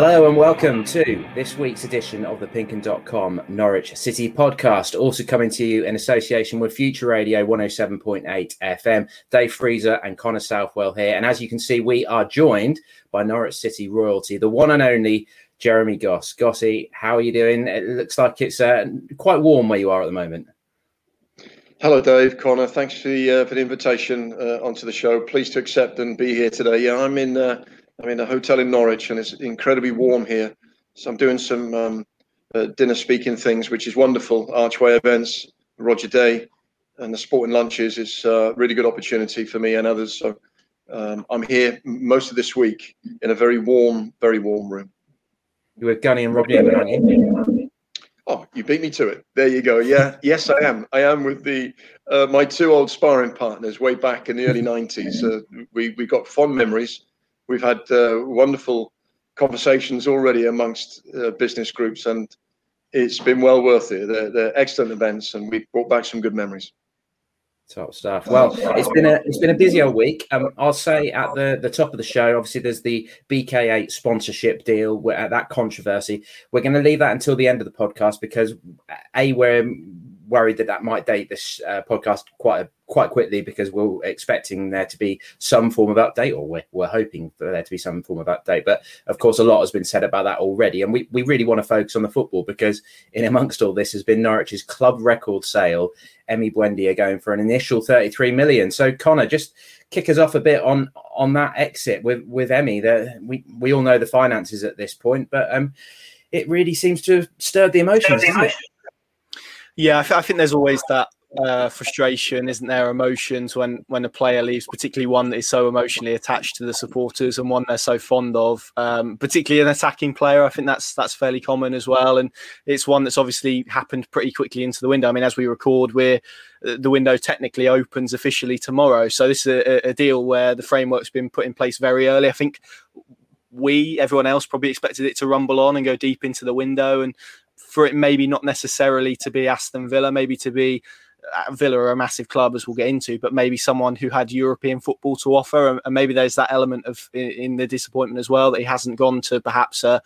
Hello and welcome to this week's edition of the Pinkun.com Norwich City podcast, also coming to you in association with Future Radio 107.8 FM. Dave Freezer and Connor Southwell here. And as you can see, we are joined by Norwich City royalty, the one and only Jeremy Goss. Gossy, how are you doing? It looks like it's uh, quite warm where you are at the moment. Hello, Dave, Connor. Thanks for the, uh, for the invitation uh, onto the show. Pleased to accept and be here today. Yeah, I'm in uh, I'm in a hotel in Norwich and it's incredibly warm here. So I'm doing some um, uh, dinner speaking things, which is wonderful. Archway events, Roger Day, and the sporting lunches is a really good opportunity for me and others. So um, I'm here most of this week in a very warm, very warm room. You were Gunny and Rob Newman, aren't you? Oh, you beat me to it. There you go. Yeah, yes, I am. I am with the uh, my two old sparring partners way back in the early '90s. Uh, we we got fond memories we've had uh, wonderful conversations already amongst uh, business groups, and it's been well worth it. They're, they're excellent events, and we brought back some good memories. Top stuff. Well, it's been a it's been a busy old week. Um, I'll say at the the top of the show. Obviously, there's the BK8 sponsorship deal. At that controversy, we're going to leave that until the end of the podcast because a we're worried that that might date this uh, podcast quite a, quite quickly because we're expecting there to be some form of update, or we're, we're hoping for there to be some form of update. But of course, a lot has been said about that already, and we, we really want to focus on the football because in amongst all this has been Norwich's club record sale. Emi Buendia going for an initial 33 million. So Connor, just kick us off a bit on on that exit with with Emmy. That we we all know the finances at this point, but um, it really seems to have stirred the emotions. Yeah, I, th- I think there's always that uh, frustration, isn't there? Emotions when when a player leaves, particularly one that is so emotionally attached to the supporters and one they're so fond of. Um, particularly an attacking player, I think that's that's fairly common as well, and it's one that's obviously happened pretty quickly into the window. I mean, as we record, we're uh, the window technically opens officially tomorrow, so this is a, a deal where the framework's been put in place very early. I think we, everyone else, probably expected it to rumble on and go deep into the window, and for it maybe not necessarily to be Aston Villa, maybe to be uh, Villa are a massive club as we'll get into, but maybe someone who had European football to offer, and, maybe there's that element of in, in, the disappointment as well that he hasn't gone to perhaps a,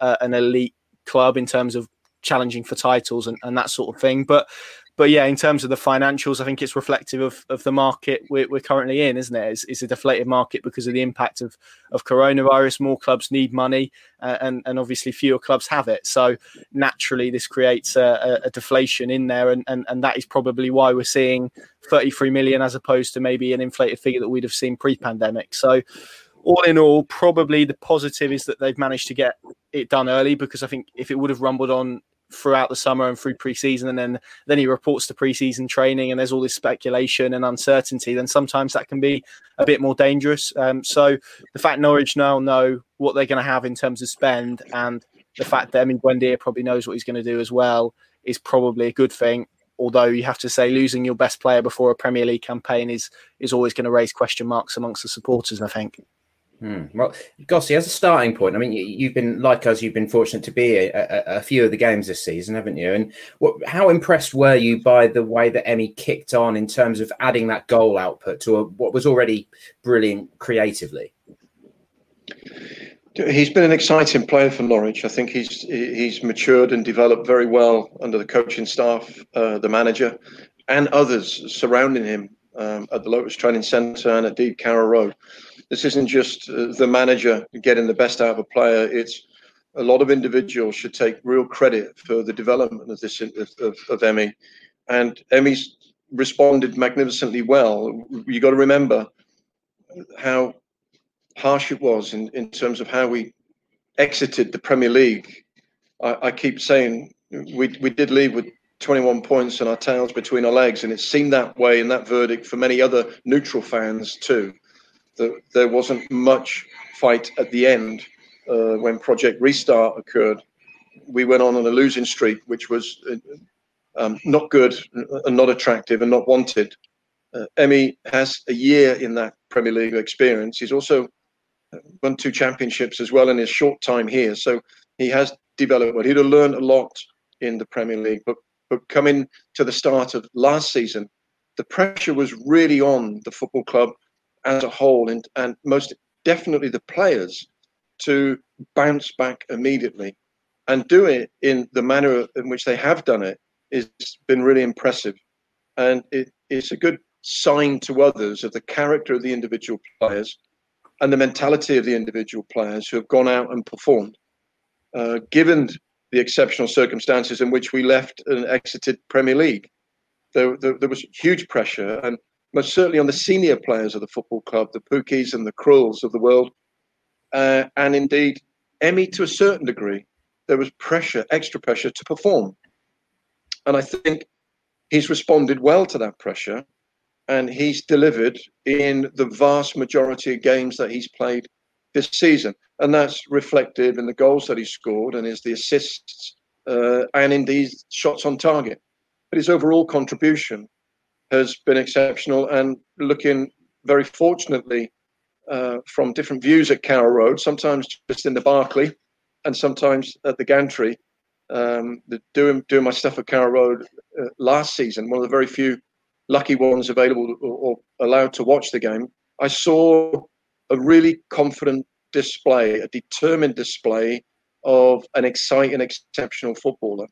a, an elite club in terms of challenging for titles and, and that sort of thing. But but yeah, in terms of the financials, I think it's reflective of, of the market we're, we're currently in, isn't it? It's, it's, a deflated market because of the impact of, of coronavirus. More clubs need money, uh, and and obviously fewer clubs have it. So naturally, this creates a, a, deflation in there, and, and and that is probably why we're seeing 33 million as opposed to maybe an inflated figure that we'd have seen pre-pandemic. So all in all, probably the positive is that they've managed to get it done early because I think if it would have rumbled on throughout the summer and through preseason and then then he reports to preseason training and there's all this speculation and uncertainty then sometimes that can be a bit more dangerous. Um, so the fact Norwich now know what they're going to have in terms of spend and the fact that Emi Buendia probably knows what he's going to do as well is probably a good thing. Although you have to say losing your best player before a Premier League campaign is is always going to raise question marks amongst the supporters I think Hmm. Well, Gossy, as a starting point, I mean, you, have been like us. You've been fortunate to be a, a, a, few of the games this season, haven't you? And what, how impressed were you by the way that Emmy kicked on in terms of adding that goal output to a, what was already brilliant creatively? He's been an exciting player for Norwich. I think he's he's matured and developed very well under the coaching staff, uh, the manager, and others surrounding him um, at the Lotus Training Centre and at Dean Carrow Road this isn't just uh, the manager getting the best out of a player. It's a lot of individuals should take real credit for the development of this of, of, of Emi, and Emi's responded magnificently well. You got to remember how harsh it was in, in terms of how we exited the Premier League. I, I keep saying we we did leave with 21 points and our tails between our legs, and it seemed that way in that verdict for many other neutral fans too there wasn't much fight at the end uh, when Project Restart occurred. We went on on a losing streak, which was uh, um, not good and not attractive and not wanted. Uh, Emi has a year in that Premier League experience. He's also won two championships as well in his short time here. So he has developed well. He'd have learned a lot in the Premier League, but but coming to the start of last season, the pressure was really on the football club as a whole, and, and most definitely the players, to bounce back immediately and do it in the manner in which they have done it has been really impressive. And it, it's a good sign to others of the character of the individual players and the mentality of the individual players who have gone out and performed. Uh, given the exceptional circumstances in which we left and exited Premier League, there, there, there was huge pressure, and most certainly on the senior players of the football club, the Pukkis and the Krulls of the world, uh, and indeed Emmy to a certain degree, there was pressure, extra pressure to perform. And I think he's responded well to that pressure and he's delivered in the vast majority of games that he's played this season. And that's reflected in the goals that he scored and is the assists uh, and indeed shots on target. But his overall contribution has been exceptional and looking very fortunately uh, from different views at Carrow Road, sometimes just in the Barclay and sometimes at the gantry. Um, the, doing doing my stuff at Carrow Road uh, last season, one of the very few lucky ones available or, or allowed to watch the game. I saw a really confident display, a determined display of an exciting, exceptional footballer.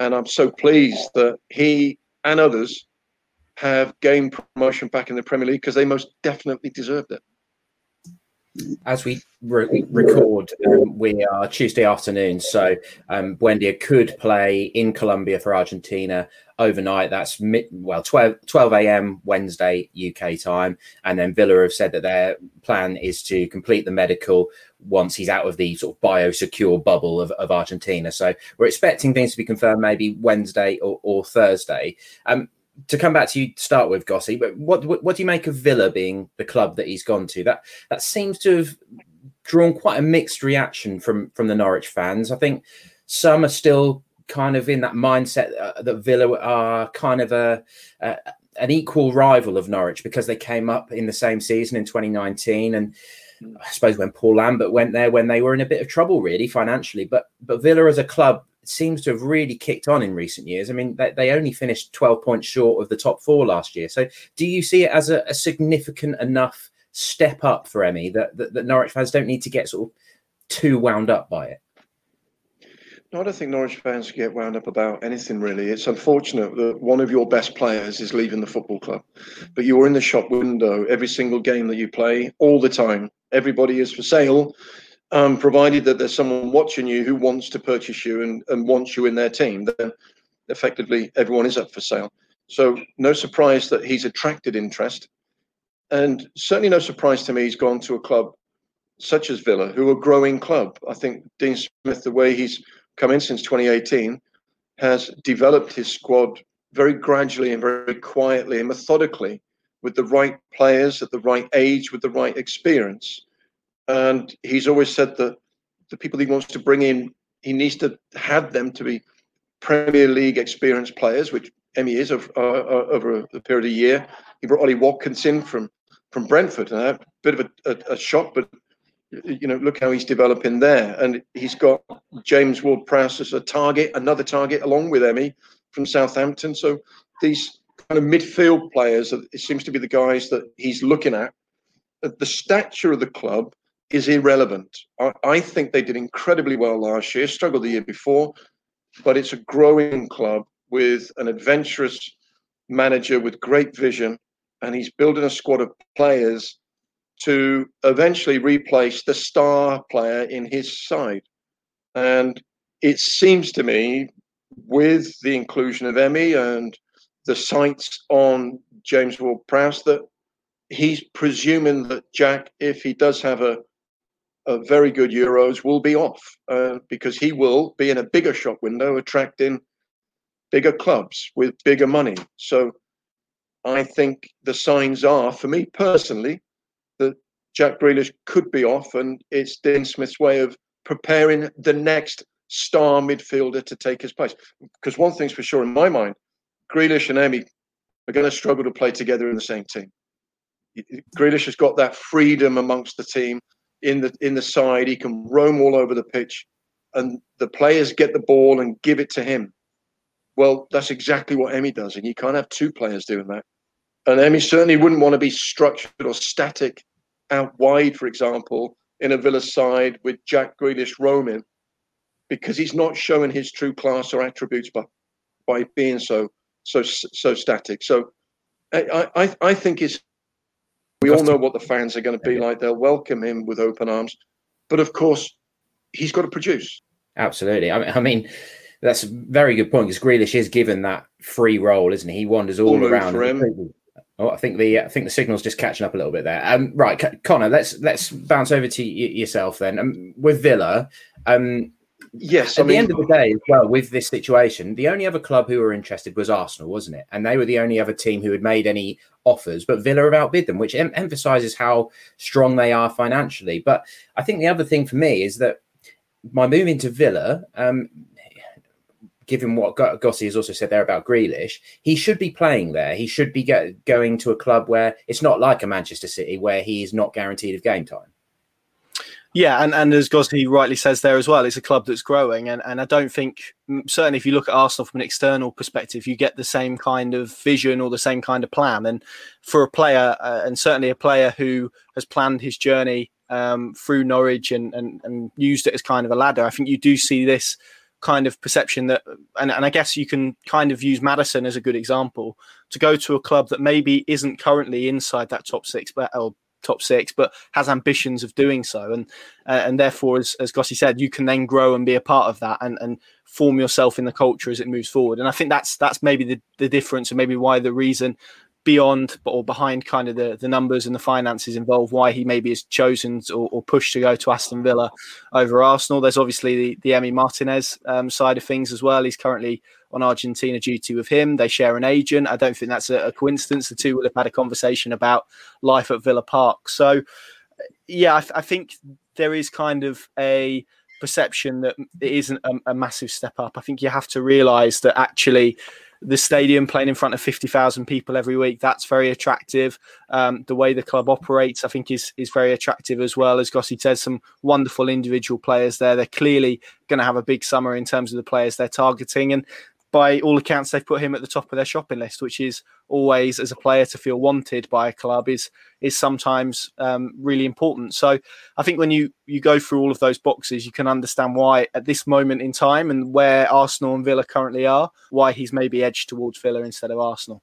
And I'm so pleased that he and others have gained promotion back in the Premier League because they most definitely deserved it as we re- record, um, we are Tuesday afternoon. So um, Buendia could play in Colombia for Argentina overnight. That's mid, well 12, 12 a.m. Wednesday UK time, and then Villa have said that their plan is to complete the medical once he's out of the sort of biosecure bubble of, of Argentina. So we're expecting things to be confirmed maybe Wednesday or, or Thursday. Um, to come back to you to start with, Gossy, but what, what, what do you make of Villa being the club that he's gone to? That that seems to have drawn quite a mixed reaction from from the Norwich fans. I think some are still kind of in that mindset uh, that Villa are kind of a, a an equal rival of Norwich because they came up in the same season in 2019 and I suppose when Paul Lambert went there when they were in a bit of trouble really financially but but Villa as a club seems to have really kicked on in recent years. I mean, they, they only finished 12 points short of the top four last year. So, do you see it as a, a significant enough step up for Emmy that, that, that Norwich fans don't need to get sort of too wound up by it? No, I don't think Norwich fans get wound up about anything really. It's unfortunate that one of your best players is leaving the football club, but you're in the shop window every single game that you play, all the time. Everybody is for sale um, provided that there's someone watching you who wants to purchase you and, and wants you in their team, then effectively everyone is up for sale. So no surprise that he's attracted interest. And certainly no surprise to me he's gone to a club such as Villa, who are a growing club. I think Dean Smith, the way he's come in since 2018, has developed his squad very gradually and very quietly and methodically with the right players at the right age, with the right experience. And he's always said that the people he wants to bring in, he needs to have them to be Premier League experienced players, which Emmy is over, uh, uh, over a period of a year. He brought Ollie Watkins in from from Brentford, and a bit of a, a, a shock, but you know, look how he's developing there. And he's got James Ward Prowse as a target, another target along with Emmy from Southampton. So these kind of midfield players, it seems to be the guys that he's looking at. The stature of the club is irrelevant. I, I think they did incredibly well last year, struggled the year before, but it's a growing club with an adventurous manager with great vision, and he's building a squad of players to eventually replace the star player in his side. And it seems to me, with the inclusion of Emmy and the sights on James Ward Prowse, that he's presuming that Jack, if he does have a a very good Euros will be off uh, because he will be in a bigger shop window, attracting bigger clubs with bigger money. So I think the signs are, for me personally, that Jack Grealish could be off, and it's Dean Smith's way of preparing the next star midfielder to take his place. Because one thing's for sure in my mind, Grealish and Emmy are going to struggle to play together in the same team. Grealish has got that freedom amongst the team in the in the side. He can roam all over the pitch, and the players get the ball and give it to him. Well, that's exactly what Emmy does, and you can't have two players doing that. And Emmy certainly wouldn't want to be structured or static out wide, for example, in a Villa side with Jack Grealish roaming because he's not showing his true class or attributes by by being so so so static. So I I, I think it's we all know what the fans are going to be like. They'll welcome him with open arms, but of course he's got to produce. Absolutely. I mean, I mean that's a very good point because Grealish is given that free role, isn't he? He wanders all, all around. Oh, I think the I think the signal's just catching up a little bit there. Um, right, Connor, let's let's bounce over to y- yourself then. Um, with Villa, um, yes, at I the end of the day, as well, with this situation, the only other club who were interested was Arsenal, wasn't it? And they were the only other team who had made any offers, but Villa have outbid them, which em- emphasises how strong they are financially. But I think the other thing for me is that my move into Villa, um, given what Gossi has also said there about Grealish, he should be playing there. He should be get, going to a club where it's not like a Manchester City where he is not guaranteed of game time. Yeah, and, and as Gossi rightly says there as well, it's a club that's growing. And, and I don't think, certainly if you look at Arsenal from an external perspective, you get the same kind of vision or the same kind of plan. And for a player, uh, and certainly a player who has planned his journey um, through Norwich and, and, and used it as kind of a ladder, I think you do see this kind of perception that, and, and I guess you can kind of use Maddison as a good example to go to a club that maybe isn't currently inside that top six, but or top six, but has ambitions of doing so, and uh, and therefore, as as Gossi said, you can then grow and be a part of that and and form yourself in the culture as it moves forward. And I think that's that's maybe the the difference, and maybe why the reason beyond or behind kind of the, the numbers and the finances involved, why he maybe is chosen or, or pushed to go to Aston Villa over Arsenal. There's obviously the, the Emi Martinez um, side of things as well. He's currently on Argentina duty with him. They share an agent. I don't think that's a, a coincidence. The two will have had a conversation about life at Villa Park. So, yeah, I, th- I think there is kind of a perception that it isn't a, a massive step up. I think you have to realise that actually the stadium playing in front of 50,000 people every week. That's very attractive. Um, the way the club operates, I think, is is very attractive as well. As Gossi says, some wonderful individual players there. They're clearly going to have a big summer in terms of the players they're targeting. And by all accounts, they've put him at the top of their shopping list, which is always, as a player, to feel wanted by a club is is sometimes um, really important. So I think when you you go through all of those boxes, you can understand why at this moment in time and where Arsenal and Villa currently are, why he's maybe edged towards Villa instead of Arsenal.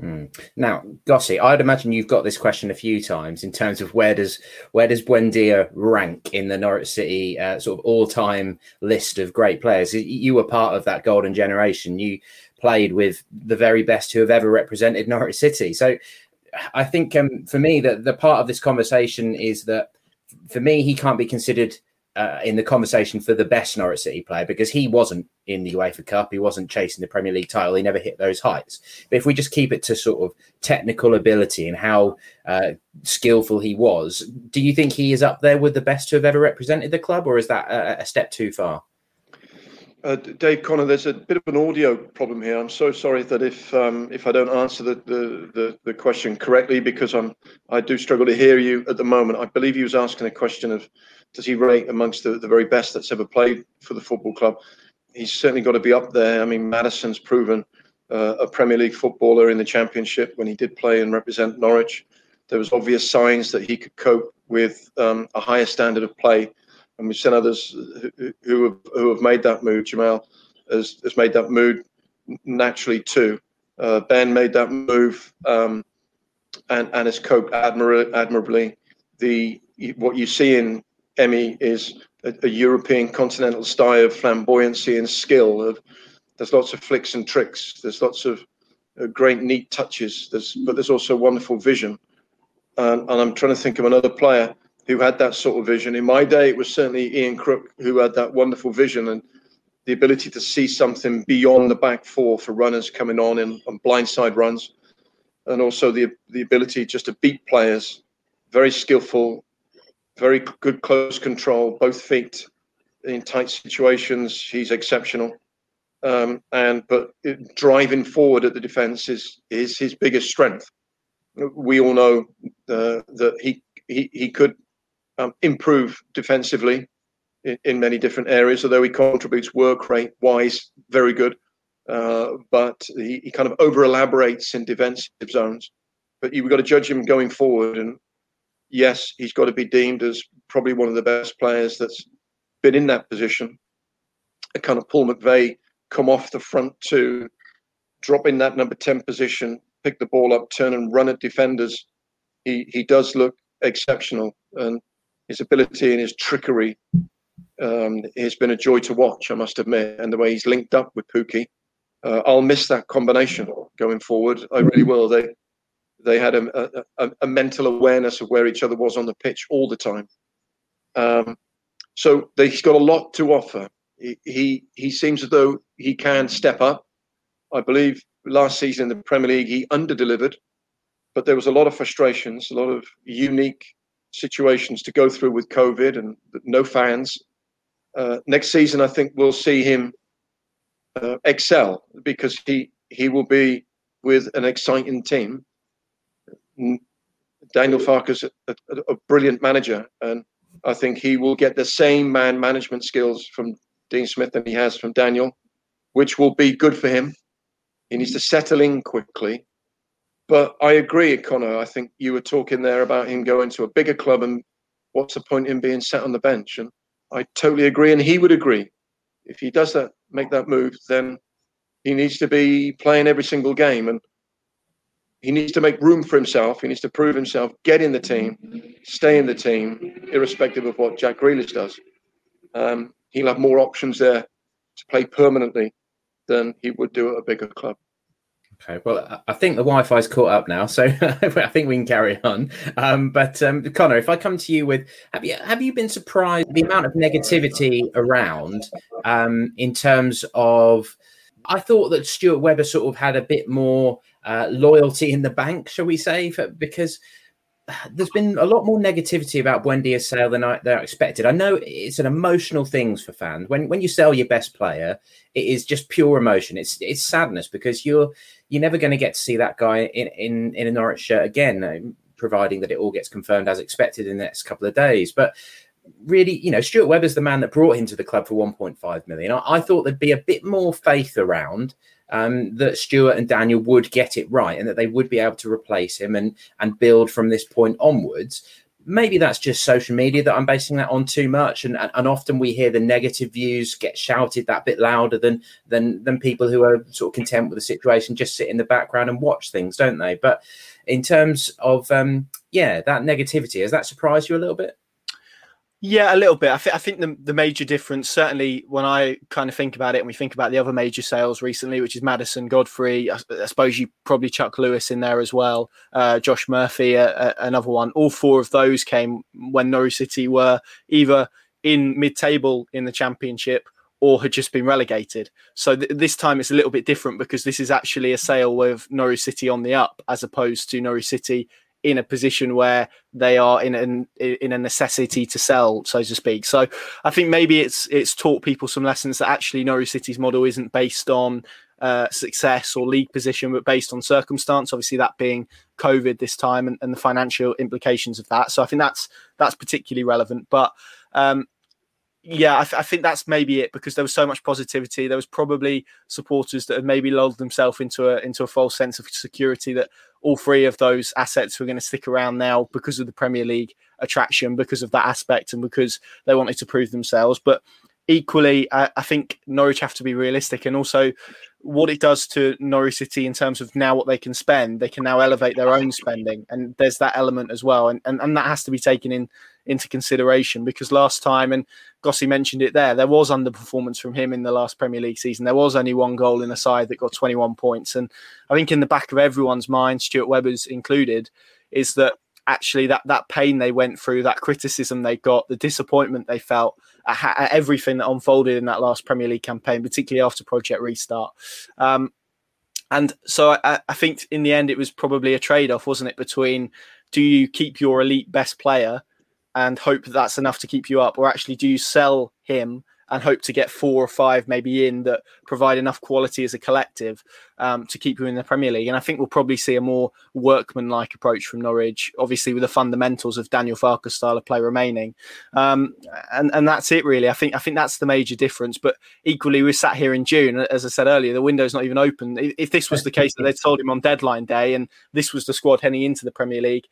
Mm. Now, Gossi, I'd imagine you've got this question a few times in terms of where does where does Buendia rank in the Norwich City uh, sort of all time list of great players? You were part of that golden generation. You played with the very best who have ever represented Norwich City. So, I think um, for me that the part of this conversation is that for me he can't be considered uh, in the conversation for the best Norwich City player because he wasn't in the UEFA Cup. He wasn't chasing the Premier League title. He never hit those heights. But if we just keep it to sort of technical ability and how uh, skillful he was, do you think he is up there with the best to have ever represented the club, or is that a, a step too far? Uh, Dave Connor, there's a bit of an audio problem here. I'm so sorry that if um, if I don't answer the, the, the, the, question correctly because I'm I do struggle to hear you at the moment. I believe he was asking a question of does he rate amongst the, the very best that's ever played for the football club? He's certainly got to be up there. I mean, Maddison's proven uh, a Premier League footballer in the Championship when he did play and represent Norwich. There was obvious signs that he could cope with um, a higher standard of play, and we've seen others who, who have who have made that move. Jamal has, has made that move naturally too. Uh, ben made that move um, and and has coped admir- admirably. The what you see in Emi is a, a, European continental style of flamboyancy and skill. Of there's lots of flicks and tricks. There's lots of uh, great neat touches. There's but there's also wonderful vision. And, I'm trying to think of another player who had that sort of vision. In my day, it was certainly Ian Crook who had that wonderful vision and the ability to see something beyond the back four for runners coming on and on blindside runs, and also the the ability just to beat players. Very skillful, very good close control, both feet in tight situations. He's exceptional. Um, and but driving forward at the defence is is his biggest strength. We all know uh, that he he he could um, improve defensively in, in, many different areas. Although he contributes work rate wise, very good. Uh, but he, he kind of over elaborates in defensive zones. But you've got to judge him going forward, and yes, he's got to be deemed as probably one of the best players that's been in that position. A kind of Paul McVeigh come off the front two, drop in that number 10 position, pick the ball up, turn and run at defenders. He, he does look exceptional. And his ability and his trickery um, has been a joy to watch, I must admit. And the way he's linked up with Pukki. Uh, I'll miss that combination going forward. I really will. They they had a, a, a, mental awareness of where each other was on the pitch all the time. Um, so he's got a lot to offer. He, he, he seems as though he can step up. I believe last season in the Premier League he underdelivered, but there was a lot of frustrations, a lot of unique situations to go through with COVID and no fans. Uh, next season, I think we'll see him uh, excel because he he will be with an exciting team Daniel Farke's a, a, a, brilliant manager, and I think he will get the same man management skills from Dean Smith than he has from Daniel, which will be good for him. He needs to settle in quickly. But I agree, Connor. I think you were talking there about him going to a bigger club and what's the point in being sat on the bench? And I totally agree, and he would agree. If he does that, make that move, then he needs to be playing every single game. And he needs to make room for himself. He needs to prove himself, get in the team, stay in the team, irrespective of what Jack Grealish does. Um, he'll have more options there to play permanently than he would do at a bigger club. Okay, well, I think the Wi-Fi's caught up now, so I think we can carry on. Um, but um, Connor, if I come to you with, have you have you been surprised the amount of negativity around um, in terms of? I thought that Stuart Webber sort of had a bit more uh, loyalty in the bank, shall we say, for, because there's been a lot more negativity about Buendia sale than I, than I expected. I know it's an emotional thing for fans. When when you sell your best player, it is just pure emotion. It's it's sadness because you're you're never going to get to see that guy in in, in a Norwich shirt again, uh, providing that it all gets confirmed as expected in the next couple of days. But really, you know, Stuart Webber's the man that brought him to the club for 1.5 million. I, I thought there'd be a bit more faith around um, that Stuart and Daniel would get it right and that they would be able to replace him and and build from this point onwards. Maybe that's just social media that I'm basing that on too much, and and often we hear the negative views get shouted that bit louder than than than people who are sort of content with the situation, just sit in the background and watch things, don't they? But in terms of um, yeah, that negativity has that surprised you a little bit? Yeah, a little bit. I, th- I think the, the major difference, certainly when I kind of think about it and we think about the other major sales recently, which is Maddison, Godfrey, I, I suppose you probably Chuck Lewis in there as well, uh, Josh Murphy, uh, another one. All four of those came when Norwich City were either in mid table in the championship or had just been relegated. So th- this time it's a little bit different because this is actually a sale with Norwich City on the up as opposed to Norwich City in a position where they are in an in a necessity to sell, so to speak. So I think maybe it's it's taught people some lessons that actually Norwich City's model isn't based on uh, success or league position, but based on circumstance. Obviously, that being COVID this time and, and the financial implications of that. So I think that's that's particularly relevant. But um, yeah, I, th- I, think that's maybe it because there was so much positivity. There was probably supporters that had maybe lulled themselves into a into a false sense of security that all three of those assets were going to stick around now because of the Premier League attraction, because of that aspect, and because they wanted to prove themselves. But equally, I, I think Norwich have to be realistic, and also what it does to Norwich City in terms of now what they can spend. They can now elevate their own spending, and there's that element as well, and and, and that has to be taken in into consideration because last time, and Gossie mentioned it there, there was underperformance from him in the last Premier League season. There was only one goal in a side that got 21 points. And I think in the back of everyone's mind, Stuart Webber's included, is that actually that that pain they went through, that criticism they got, the disappointment they felt at, at everything that unfolded in that last Premier League campaign, particularly after Project Restart. Um, and so I, I, think in the end, it was probably a trade off, wasn't it, between do you keep your elite best player and hope that that's enough to keep you up, or actually do you sell him and hope to get four or five maybe in that provide enough quality as a collective um, to keep you in the Premier League? And I think we'll probably see a more workman-like approach from Norwich, obviously with the fundamentals of Daniel Farke's style of play remaining. Um, and and that's it really. I think I think that's the major difference. But equally, we sat here in June, as I said earlier, the window's not even open. If this was the case that they'd sold him on deadline day and this was the squad heading into the Premier League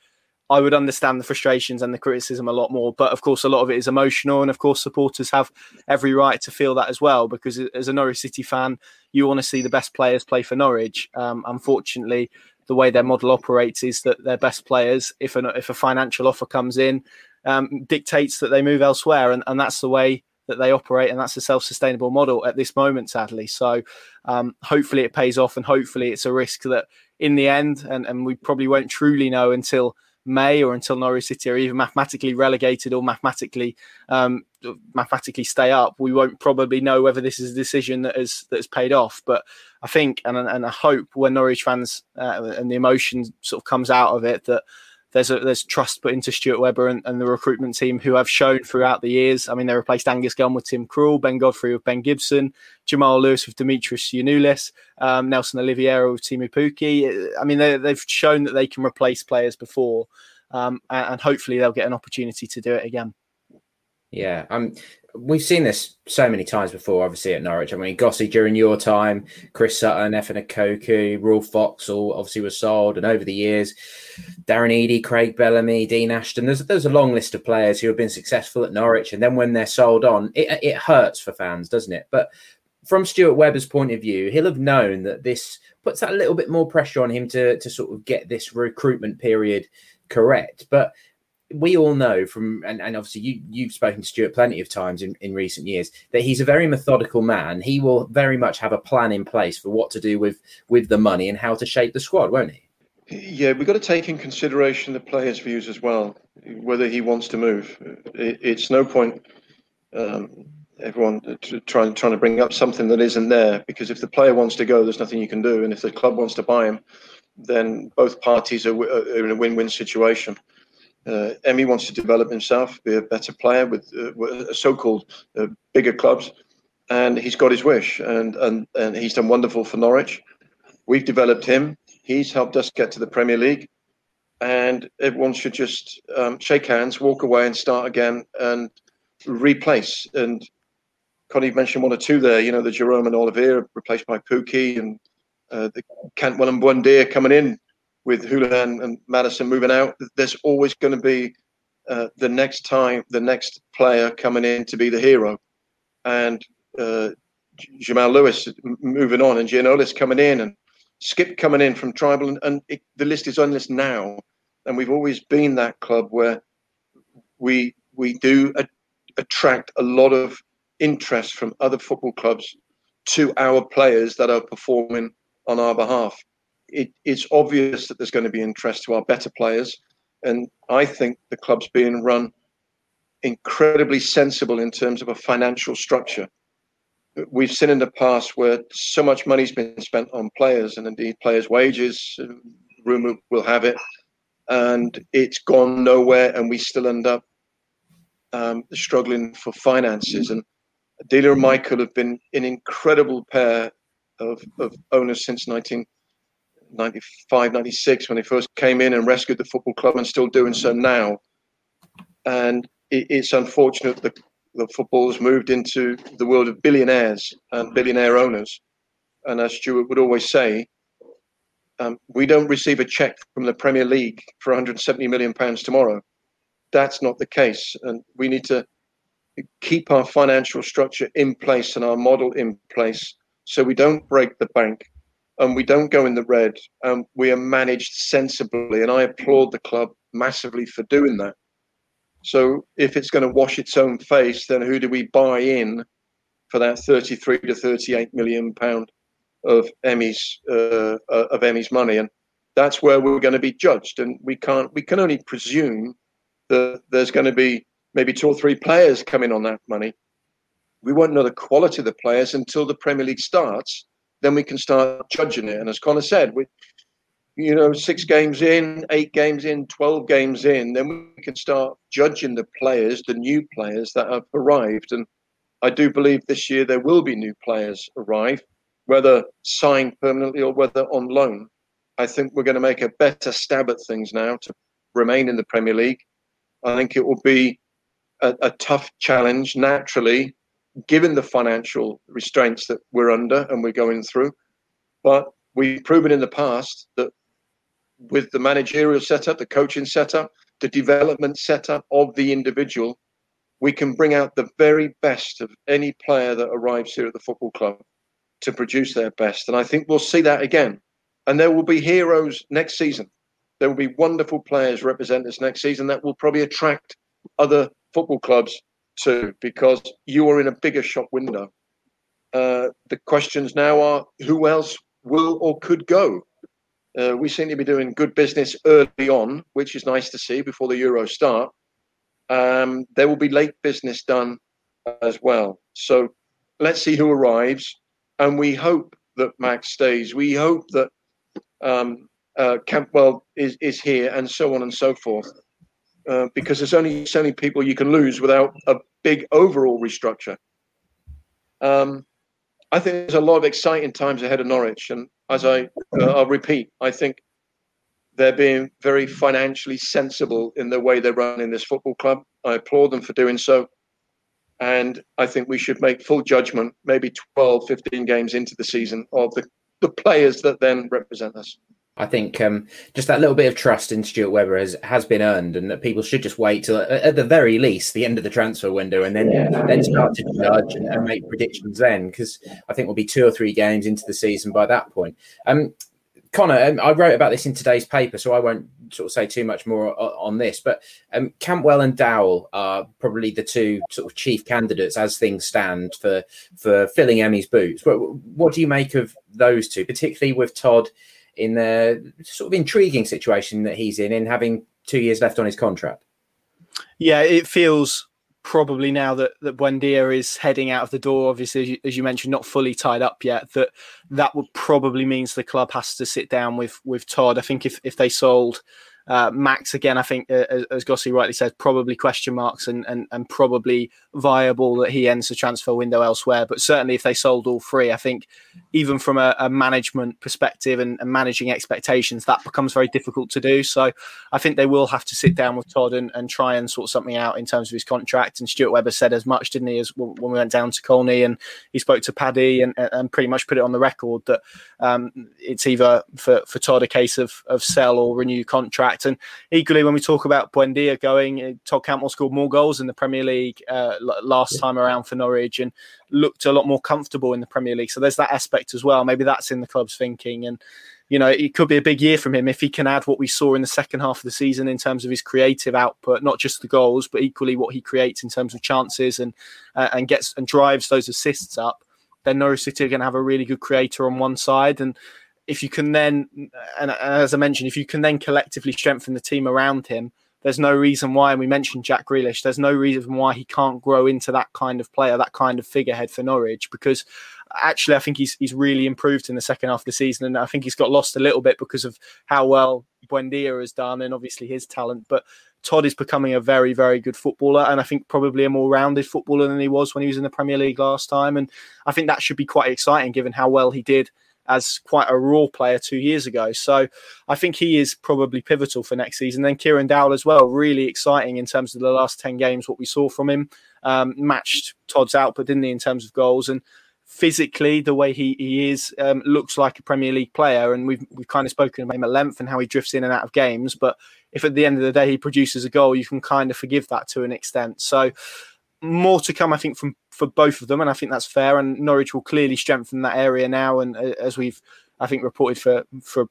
I would understand the frustrations and the criticism a lot more. But of course, a lot of it is emotional, and of course, supporters have every right to feel that as well. Because as a Norwich City fan, you want to see the best players play for Norwich. Um, unfortunately, the way their model operates is that their best players, if an, if a financial offer comes in, um, dictates that they move elsewhere, and, and that's the way that they operate, and that's a self-sustainable model at this moment, sadly. So, um, hopefully, it pays off, and hopefully, it's a risk that in the end, and, and we probably won't truly know until May or until Norwich City are either mathematically relegated or mathematically um, mathematically stay up. We won't probably know whether this is a decision that has that has paid off. But I think and and I hope when Norwich fans uh, and the emotion sort of comes out of it that there's a, there's trust put into Stuart Webber and, and, the recruitment team who have shown throughout the years. I mean, they replaced Angus Gunn with Tim Krul, Ben Godfrey with Ben Gibson, Jamal Lewis with Demetrius Giannoulis, um, Nelson Oliveira with Teemu Pukki. I mean, they, have shown that they can replace players before, um, and, and hopefully they'll get an opportunity to do it again. Yeah, um, we've seen this so many times before, obviously at Norwich. I mean, Gossie during your time, Chris Sutton, Efan Ekoku, Ruel Foxall obviously was sold, and over the years, Darren Eadie, Craig Bellamy, Dean Ashton. There's there's a long list of players who have been successful at Norwich, and then when they're sold on, it it hurts for fans, doesn't it? But from Stuart Webber's point of view, he'll have known that this puts that little bit more pressure on him to to sort of get this recruitment period correct. But we all know from and, and obviously you you've spoken to Stuart plenty of times in, in recent years that he's a very methodical man. He will very much have a plan in place for what to do with with the money and how to shape the squad, won't he? Yeah, we've got to take in consideration the player's views as well, whether he wants to move. It, it's no point um, everyone trying trying to bring up something that isn't there because if the player wants to go, there's nothing you can do, and if the club wants to buy him, then both parties are, are in a win-win situation. Uh, wants to develop himself, be a better player with uh, so-called uh, bigger clubs, and he's got his wish, and, and and he's done wonderful for Norwich. We've developed him. He's helped us get to the Premier League, and everyone should just um, shake hands, walk away, and start again, and replace. And Connie mentioned one or two there. You know, the Jerome and Oliveira replaced by Pukki, and uh, the Cantwell and Buendia coming in with Hoolahan and Maddison moving out, there's always going to be uh, the next time, the next player coming in to be the hero. And uh, Jamal Lewis moving on and Giannoulis coming in and Skipp coming in from Tribal. And, and it, the list is endless now. And we've always been that club where we we do a, attract a lot of interest from other football clubs to our players that are performing on our behalf it, it's obvious that there's going to be interest to our better players. And I think the club's being run incredibly sensible in terms of a financial structure. We've seen in the past where so much money's been spent on players and indeed players' wages, rumour will have it, and it's gone nowhere, and we still end up um, struggling for finances. And Delia and Michael have been an incredible pair of, of owners since 19- 95, 96 when they first came in and rescued the football club and still doing so now. And it, it's unfortunate that the football has moved into the world of billionaires and billionaire owners. And as Stuart would always say, um, we don't receive a check from the Premier League for 170 million pounds tomorrow. That's not the case, and we need to keep our financial structure in place and our model in place so we don't break the bank and we don't go in the red. Um, we are managed sensibly, and I applaud the club massively for doing that. So if it's going to wash its own face, then who do we buy in for that 33 to 38 million pound of Emmy's uh, uh, of Emi's money? And that's where we're going to be judged. And we can't we can only presume that there's going to be maybe two or three players coming on that money. We won't know the quality of the players until the Premier League starts then we can start judging it. And as Connor said, we, you know, six games in, eight games in, 12 games in, then we can start judging the players, the new players that have arrived. And I do believe this year there will be new players arrive, whether signed permanently or whether on loan. I think we're going to make a better stab at things now to remain in the Premier League. I think it will be a, a tough challenge naturally given the financial restraints that we're under and we're going through. But we've proven in the past that with the managerial setup, the coaching setup, the development setup of the individual, we can bring out the very best of any player that arrives here at the football club to produce their best. And I think we'll see that again. And there will be heroes next season. There will be wonderful players represent us next season that will probably attract other football clubs too, because you are in a bigger shop window. Uh, the questions now are who else will or could go? Uh, we seem to be doing good business early on, which is nice to see before the Euros start. Um, there will be late business done as well. So let's see who arrives. And we hope that Max stays. We hope that um, uh, Campbell is, is here and so on and so forth. Uh, because there's only so many people you can lose without a big overall restructure. Um, I think there's a lot of exciting times ahead of Norwich. And as I, uh, I'll repeat, I think they're being very financially sensible in the way they're running this football club. I applaud them for doing so. And I think we should make full judgment, maybe 12, 15 games into the season, of the, the players that then represent us. I think um, just that little bit of trust in Stuart Webber has, has been earned, and that people should just wait till, at the very least, the end of the transfer window, and then yeah. then start to judge and, and make predictions then, because I think we'll be two or three games into the season by that point. Um, Connor, um, I wrote about this in today's paper, so I won't sort of say too much more on this. But um, Campbell and Dowell are probably the two sort of chief candidates as things stand for for filling Emmy's boots. What, what do you make of those two, particularly with Todd in the sort of intriguing situation that he's in, in having two years left on his contract? Yeah, it feels probably now that that Buendia is heading out of the door, obviously as you, as you, mentioned, not fully tied up yet. That that would probably means the club has to sit down with with Todd. I think if if they sold uh, Max again, I think, uh, as Gossi rightly said, probably question marks and, and and probably viable that he ends the transfer window elsewhere. But certainly, if they sold all three, I think even from a, a management perspective and, and, managing expectations, that becomes very difficult to do. So I think they will have to sit down with Todd and, and try and sort something out in terms of his contract. And Stuart Webber said as much, didn't he, as when we went down to Colney and he spoke to Paddy and, and pretty much put it on the record that um, it's either for, for Todd a case of, of sell or renew contract. And equally, when we talk about Buendia going, uh, Todd Cantwell scored more goals in the Premier League uh, last time around for Norwich and looked a lot more comfortable in the Premier League. So there's that aspect as well. Maybe that's in the club's thinking. And, you know, it could be a big year from him if he can add what we saw in the second half of the season in terms of his creative output, not just the goals, but equally what he creates in terms of chances and uh, and gets and drives those assists up. Then Norwich City are going to have a really good creator on one side, and if you can then, and as I mentioned, if you can then collectively strengthen the team around him, there's no reason why, and we mentioned Jack Grealish, there's no reason why he can't grow into that kind of player, that kind of figurehead for Norwich, because actually I think he's he's really improved in the second half of the season, and I think he's got lost a little bit because of how well Buendia has done, and obviously his talent, but. Todd is becoming a very, very good footballer, and I think probably a more rounded footballer than he was when he was in the Premier League last time. And I think that should be quite exciting, given how well he did as quite a raw player two years ago. So I think he is probably pivotal for next season. Then Kieran Dowell as well, really exciting in terms of the last 10 games, what we saw from him. Um, matched Todd's output, didn't he, in terms of goals? And physically, the way he, he is, um, looks like a Premier League player. And we've, we've kind of spoken about him at length and how he drifts in and out of games. But if at the end of the day he produces a goal, you can kind of forgive that to an extent. So more to come, I think, from for both of them, and I think that's fair. And Norwich will clearly strengthen that area now. And uh, as we've, I think, reported for for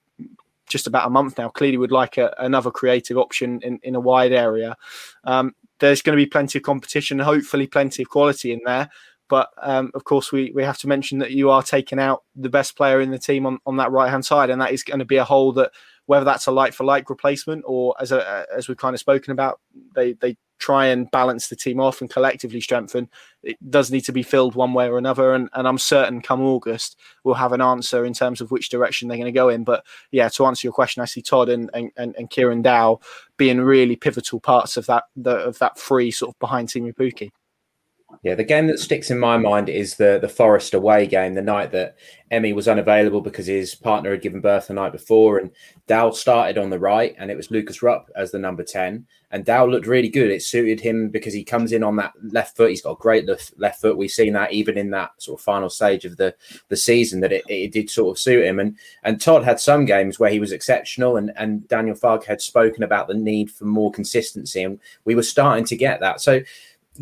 just about a month now, clearly would like a, another creative option in, in a wide area. Um, there's going to be plenty of competition, hopefully plenty of quality in there. But um, of course, we, we have to mention that you are taking out the best player in the team on, on that right hand side, and that is going to be a hole that whether that's a like for like replacement or as a, as we've kind of spoken about, they they try and balance the team off and collectively strengthen. It does need to be filled one way or another, and, and I'm certain come August we'll have an answer in terms of which direction they're going to go in. But yeah, to answer your question, I see Todd and and, and Kieran Dowell being really pivotal parts of that the, of that free sort of behind Teemu Pukki. Yeah, the game that sticks in my mind is the the Forest away game, the night that Emmy was unavailable because his partner had given birth the night before, and Dow started on the right, and it was Lucas Rupp as the number ten, and Dow looked really good. It suited him because he comes in on that left foot. He's got a great left, left foot. We've seen that even in that sort of final stage of the the season that it, it did sort of suit him. And and Todd had some games where he was exceptional, and and Daniel Farke had spoken about the need for more consistency, and we were starting to get that. So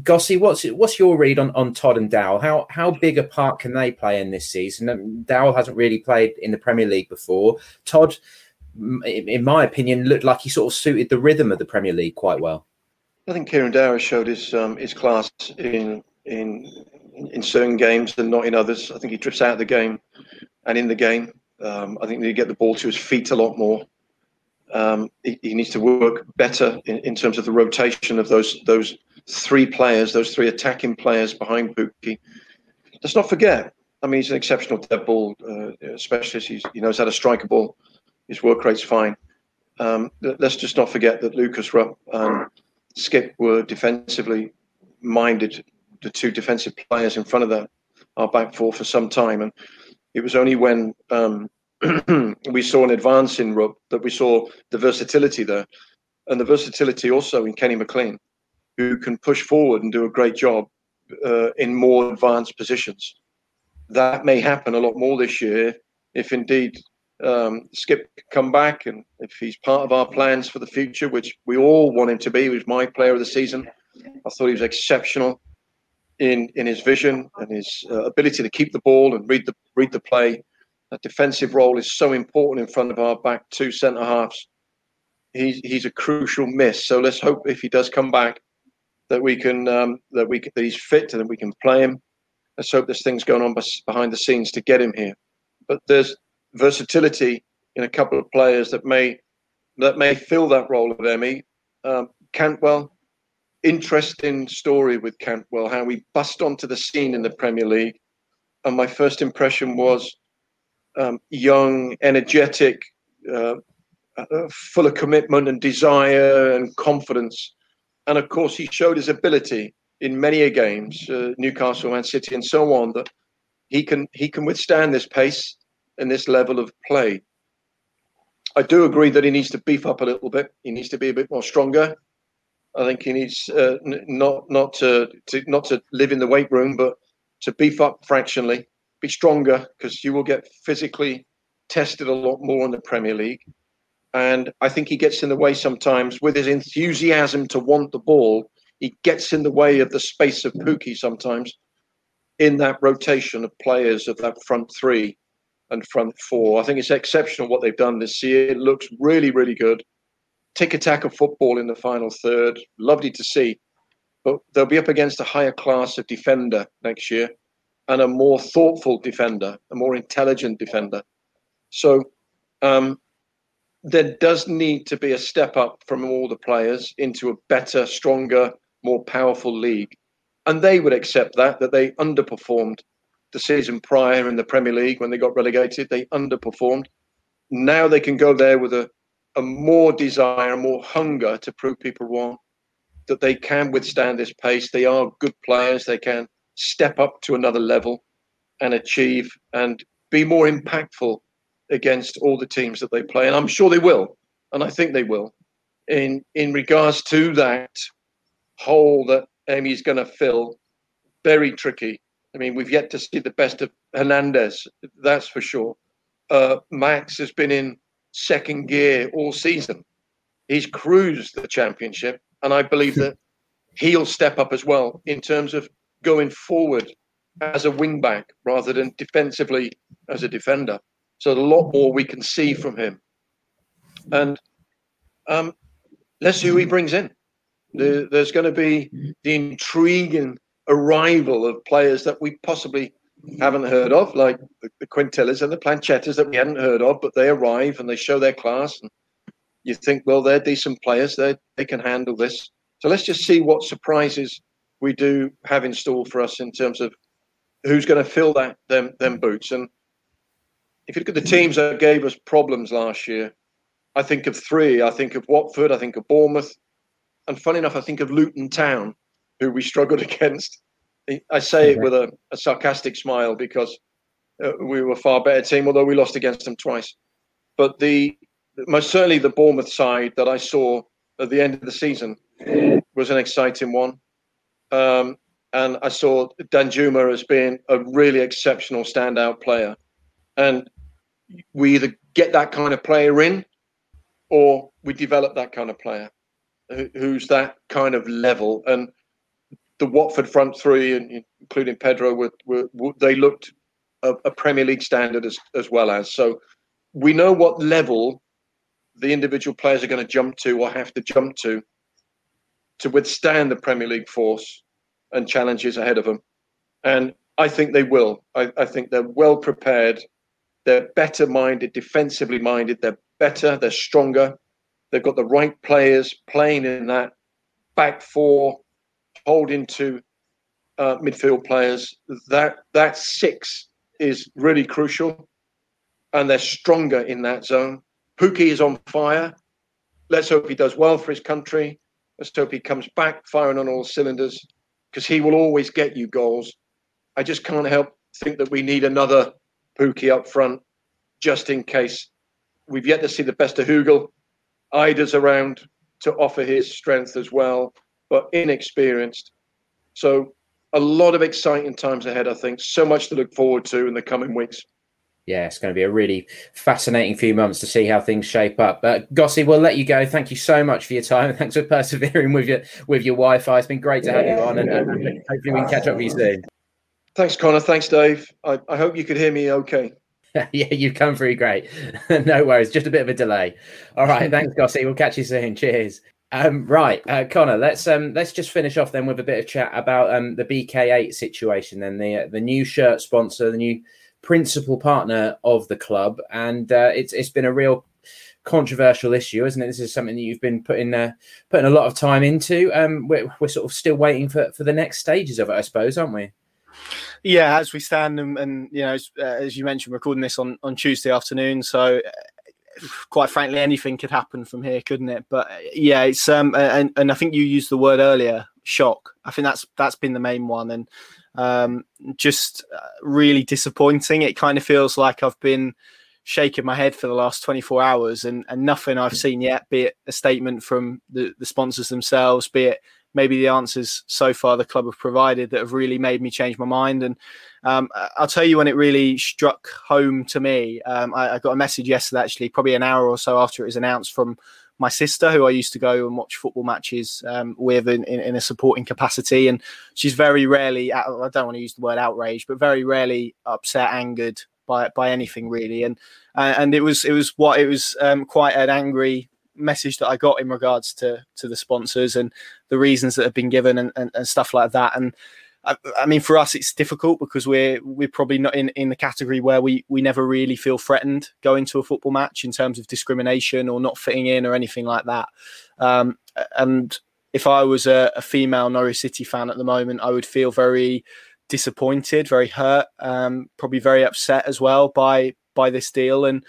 Gossy, what's what's your read on, on Todd and Dowell? How how big a part can they play in this season? Um, Dowell hasn't really played in the Premier League before. Todd, in my opinion, looked like he sort of suited the rhythm of the Premier League quite well. I think Kieran Dowell showed his um, his class in in in certain games and not in others. I think he drifts out of the game and in the game. Um, I think he get the ball to his feet a lot more. Um, he, he, needs to work better in, in terms of the rotation of those those three players, those three attacking players behind Pukki. Let's not forget. I mean, he's an exceptional dead ball uh, specialist. He's, he knows how to strike a ball. His work rate's fine. Um, let's just not forget that Lukas Rupp and Skipp were defensively minded, the two defensive players in front of the, our back four for some time. And it was only when um, we saw an advance in Rupp that we saw the versatility there. And the versatility also in Kenny McLean who can push forward and do a great job uh, in more advanced positions. That may happen a lot more this year if indeed um, Skipp come back and if he's part of our plans for the future, which we all want him to be. He was my player of the season. I thought he was exceptional in in his vision and his uh, ability to keep the ball and read the read the play. That defensive role is so important in front of our back two centre halves. He's he's a crucial miss. So let's hope if he does come back that we can um, that we that he's fit and that we can play him. Let's hope there's things going on behind the scenes to get him here. But there's versatility in a couple of players that may that may fill that role of Emi. Um, Cantwell, interesting story with Cantwell, how he bust onto the scene in the Premier League, and my first impression was um, young, energetic, uh, uh, full of commitment and desire and confidence and of course he showed his ability in many games, uh, Newcastle, Man City, and so on, that he can he can withstand this pace and this level of play. I do agree that he needs to beef up a little bit. He needs to be a bit more stronger. I think he needs uh, n- not not to, to not to live in the weight room, but to beef up fractionally, be stronger because you will get physically tested a lot more in the Premier League. And I think he gets in the way sometimes with his enthusiasm to want the ball. He gets in the way of the space of Pukki sometimes in that rotation of players of that front three and front four. I think it's exceptional what they've done this year. It looks really, really good. Tiki-taka of football in the final third. Lovely to see. But they'll be up against a higher class of defender next year and a more thoughtful defender, a more intelligent defender. So um, there does need to be a step up from all the players into a better, stronger, more powerful league. And they would accept that, that they underperformed the season prior in the Premier League when they got relegated. They underperformed. Now they can go there with a, a more desire, more hunger to prove people wrong, that they can withstand this pace. They are good players. They can step up to another level and achieve and be more impactful against all the teams that they play, and I'm sure they will, and I think they will. In in regards to that hole that going to fill, very tricky. I mean, we've yet to see the best of Hernandez, that's for sure. Uh, Max has been in second gear all season. He's cruised the championship, and I believe that he'll step up as well in terms of going forward as a wing back rather than defensively as a defender. So a lot more we can see from him. And um, let's see who he brings in. The, there's going to be the intriguing arrival of players that we possibly haven't heard of, like the, the Quintillas and the Plachetas that we hadn't heard of, but they arrive and they show their class. And you think, well, they're decent players. They they can handle this. So let's just see what surprises we do have in store for us in terms of who's going to fill that them them boots. And if you look at the teams that gave us problems last year, I think of three. I think of Watford, I think of Bournemouth, and funny enough, I think of Luton Town, who we struggled against. I say it with a, a sarcastic smile because uh, we were a far better team, although we lost against them twice. But the most certainly the Bournemouth side that I saw at the end of the season was an exciting one. Um, and I saw Danjuma as being a really exceptional standout player. And we either get that kind of player in or we develop that kind of player who's that kind of level. And the Watford front three, including Pedro, were, were, were they looked a, a, Premier League standard as, as well as. So we know what level the individual players are going to jump to or have to jump to to withstand the Premier League force and challenges ahead of them. And I think they will. I, I think they're well prepared. They're better minded, defensively minded. They're better. They're stronger. They've got the right players playing in that back four, holding to uh, midfield players. That that six is really crucial, and they're stronger in that zone. Pukki is on fire. Let's hope he does well for his country. Let's comes back firing on all cylinders because he will always get you goals. I just can't help think that we need another Pukki up front just in case. We've yet to see the best of Hugill. Idah's around to offer his strength as well, but inexperienced. So a lot of exciting times ahead, I think. So much to look forward to in the coming weeks yeah, it's going to be a really fascinating few months to see how things shape up. But Gossy, we'll let you go. Thank you so much for your time. Thanks for persevering with your with your Wi-Fi. It's been great to have you on, and, and hopefully we can catch up with you soon. Thanks, Connor. Thanks, Dave. I, I hope you could hear me okay. yeah, you've come through great. no worries, just a bit of a delay. All right, thanks, Gossy. We'll catch you soon. Cheers. Um, right, uh, Connor. Let's um, let's just finish off then with a bit of chat about um, the BK8 situation and the uh, the new shirt sponsor, the new principal partner of the club, and uh, it's it's been a real controversial issue, isn't it? This is something that you've been putting uh, putting a lot of time into. Um, we're, we're sort of still waiting for for the next stages of it, I suppose, aren't we? Yeah, as we stand and, and you know, as, uh, as, you mentioned, recording this on on Tuesday afternoon, so. Uh, quite frankly, anything could happen from here, couldn't it? But uh, yeah, it's um, and and I think you used the word earlier, shock. I think that's that's been the main one, and um, just uh, really disappointing. It kind of feels like I've been shaking my head for the last 24 hours and, and nothing I've seen yet, be it a statement from the, the sponsors themselves, be it maybe the answers so far the club have provided that have really made me change my mind. And um, I'll tell you when it really struck home to me. Um, I, I, got a message yesterday, actually, probably an hour or so after it was announced from my sister, who I used to go and watch football matches um, with in, in, in, a supporting capacity. And she's very rarely, I don't want to use the word outraged, but very rarely upset, angered by by anything really. And uh, and it was it was what it was um, quite an angry message that I got in regards to to the sponsors and the reasons that have been given and, and, and stuff like that. And I, I, mean, for us, it's difficult because we're we're probably not in, in the category where we we never really feel threatened going to a football match in terms of discrimination or not fitting in or anything like that. Um, and if I was a, a, female Norwich City fan at the moment, I would feel very disappointed, very hurt, um, probably very upset as well by by this deal and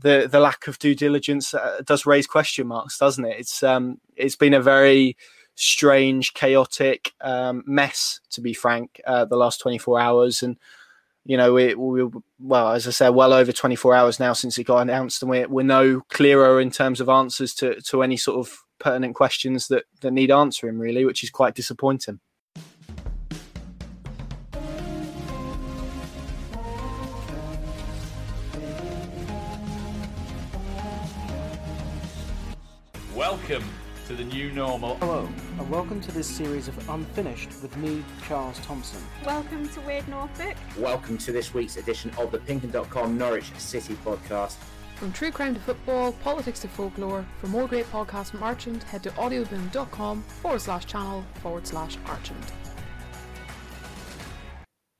the the lack of due diligence uh, does raise question marks, doesn't it? It's um it's been a very strange, chaotic um, mess, to be frank, uh, the last 24 hours. And, you know, we, we, well, as I said, well over 24 hours now since it got announced, and we're, we're no clearer in terms of answers to, to any sort of pertinent questions that, that need answering, really, which is quite disappointing. Welcome the new normal. Hello, and welcome to this series of Unfinished with me, Charles Thompson. Welcome to Weird Norfolk. Welcome to this week's edition of the Pinkun.com Norwich City podcast. From true crime to football, politics to folklore, for more great podcasts from Archant, head to audioboom.com forward slash channel forward slash Archant.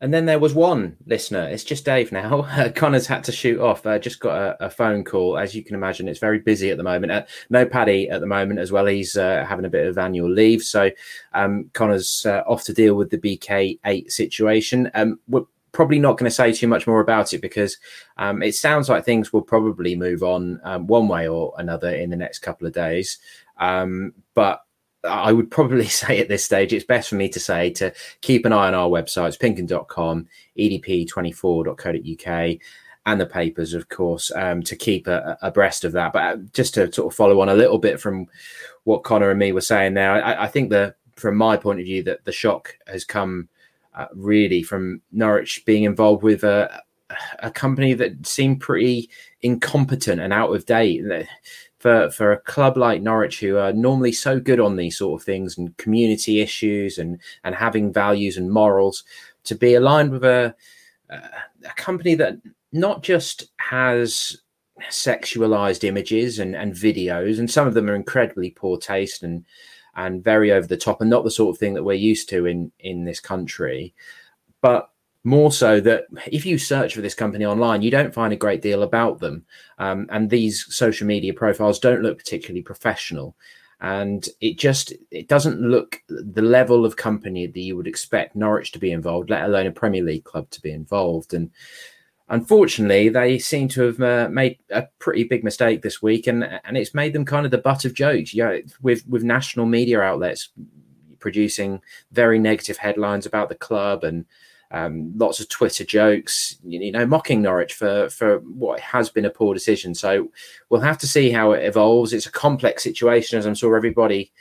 And then there was one listener. It's just Dave now. Uh, Connor's had to shoot off. Uh, just got a, a, phone call. As you can imagine, it's very busy at the moment. Uh, no Paddy at the moment as well. He's uh, having a bit of annual leave. So um, Connor's uh, off to deal with the BK8 situation. Um, we're probably not going to say too much more about it because um, it sounds like things will probably move on um, one way or another in the next couple of days. Um, but I would probably say at this stage, it's best for me to say to keep an eye on our websites, pinkun.com, edp24.co.uk, and the papers, of course, um, to keep abreast of that. But uh, just to sort of follow on a little bit from what Connor and me were saying now, I, I think that from my point of view, that the shock has come uh, really from Norwich being involved with a, a company that seemed pretty incompetent and out of date. For, for a club like Norwich, who are normally so good on these sort of things and community issues and, and having values and morals, to be aligned with a, a company that not just has sexualized images and, and videos, and some of them are incredibly poor taste and and very over the top and not the sort of thing that we're used to in in this country but more so that if you search for this company online you don't find a great deal about them. Um, and these social media profiles don't look particularly professional. And it just it doesn't look the level of company that you would expect norwich to be involved let alone a premier league club to be involved. And unfortunately, they seem to have uh, made a pretty big mistake this week, and and it's made them kind of the butt of jokes. Yeah, with with national media outlets producing very negative headlines about the club and um, lots of Twitter jokes, you know, mocking Norwich for for what has been a poor decision. So we'll have to see how it evolves. It's a complex situation, as I'm sure everybody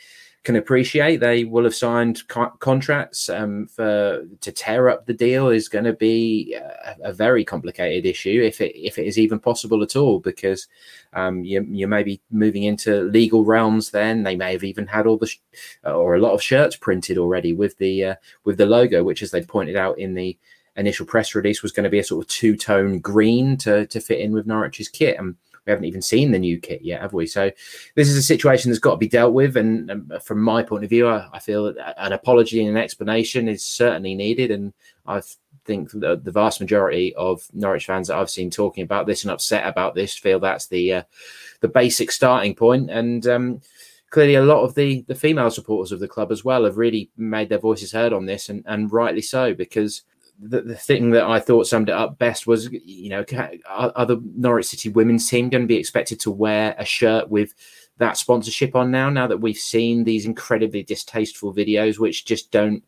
can appreciate. They will have signed co- contracts um, for to tear up the deal is going to be a, a, very complicated issue if it if it is even possible at all because um, you you may be moving into legal realms. Then they may have even had all the sh- or a lot of shirts printed already with the uh, with the logo, which as they pointed out in the initial press release was going to be a sort of two tone green to to fit in with Norwich's kit and we haven't even seen the new kit yet, have we? So this is a situation that's got to be dealt with. And, from my point of view, I, I, feel that an apology and an explanation is certainly needed. And I think the, the, vast majority of Norwich fans that I've seen talking about this and upset about this feel that's the uh, the basic starting point. And um, clearly, a lot of the the female supporters of the club as well have really made their voices heard on this, and, and rightly so because the, the thing that I thought summed it up best was, you know, are the Norwich City women's team going to be expected to wear a shirt with that sponsorship on now? Now that we've seen these incredibly distasteful videos, which just don't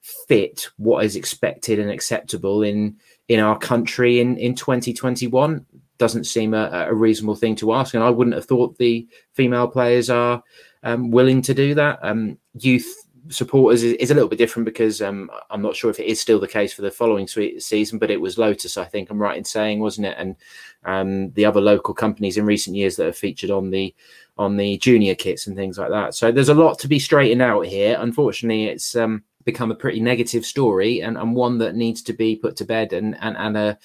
fit what is expected and acceptable in in our country in in 2021 doesn't seem a, a reasonable thing to ask and i wouldn't have thought the female players are um, willing to do that um, youth supporters is, is, a little bit different because um, I'm not sure if it is still the case for the following season, but it was Lotus, I think I'm right in saying, wasn't it? And um, the other local companies in recent years that have featured on the on the junior kits and things like that. So there's a lot to be straightened out here. Unfortunately, it's um, become a pretty negative story and, and one that needs to be put to bed and and, and a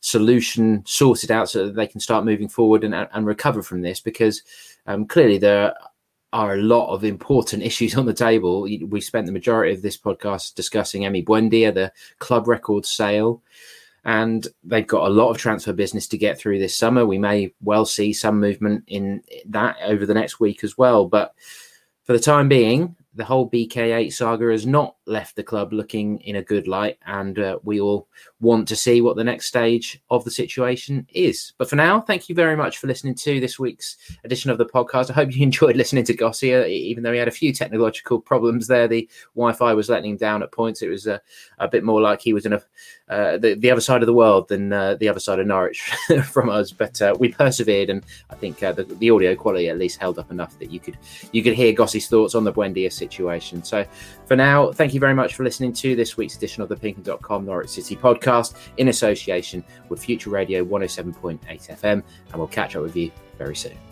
solution sorted out so that they can start moving forward and, and recover from this because um, clearly there are a lot of important issues on the table. We spent the majority of this podcast discussing Emi Buendia, the club record sale, and they've got a lot of transfer business to get through this summer. We may well see some movement in that over the next week as well. But for the time being, the whole BK8 saga has not left the club looking in a good light, and uh, we all want to see what the next stage of the situation is. But for now, thank you very much for listening to this week's edition of the podcast. I hope you enjoyed listening to Gossia, even though he had a few technological problems there. The Wi-Fi was letting him down at points. It was uh, a bit more like he was in a uh, the, the other side of the world than uh, the other side of Norwich from us. But uh, we persevered, and I think uh, the, the, audio quality at least held up enough that you could you could hear Gossy's thoughts on the Buendia situation. So for now, thank you very much for listening to this week's edition of the Pinkun.com Norwich City podcast in association with Future Radio 107.8 FM, and we'll catch up with you very soon.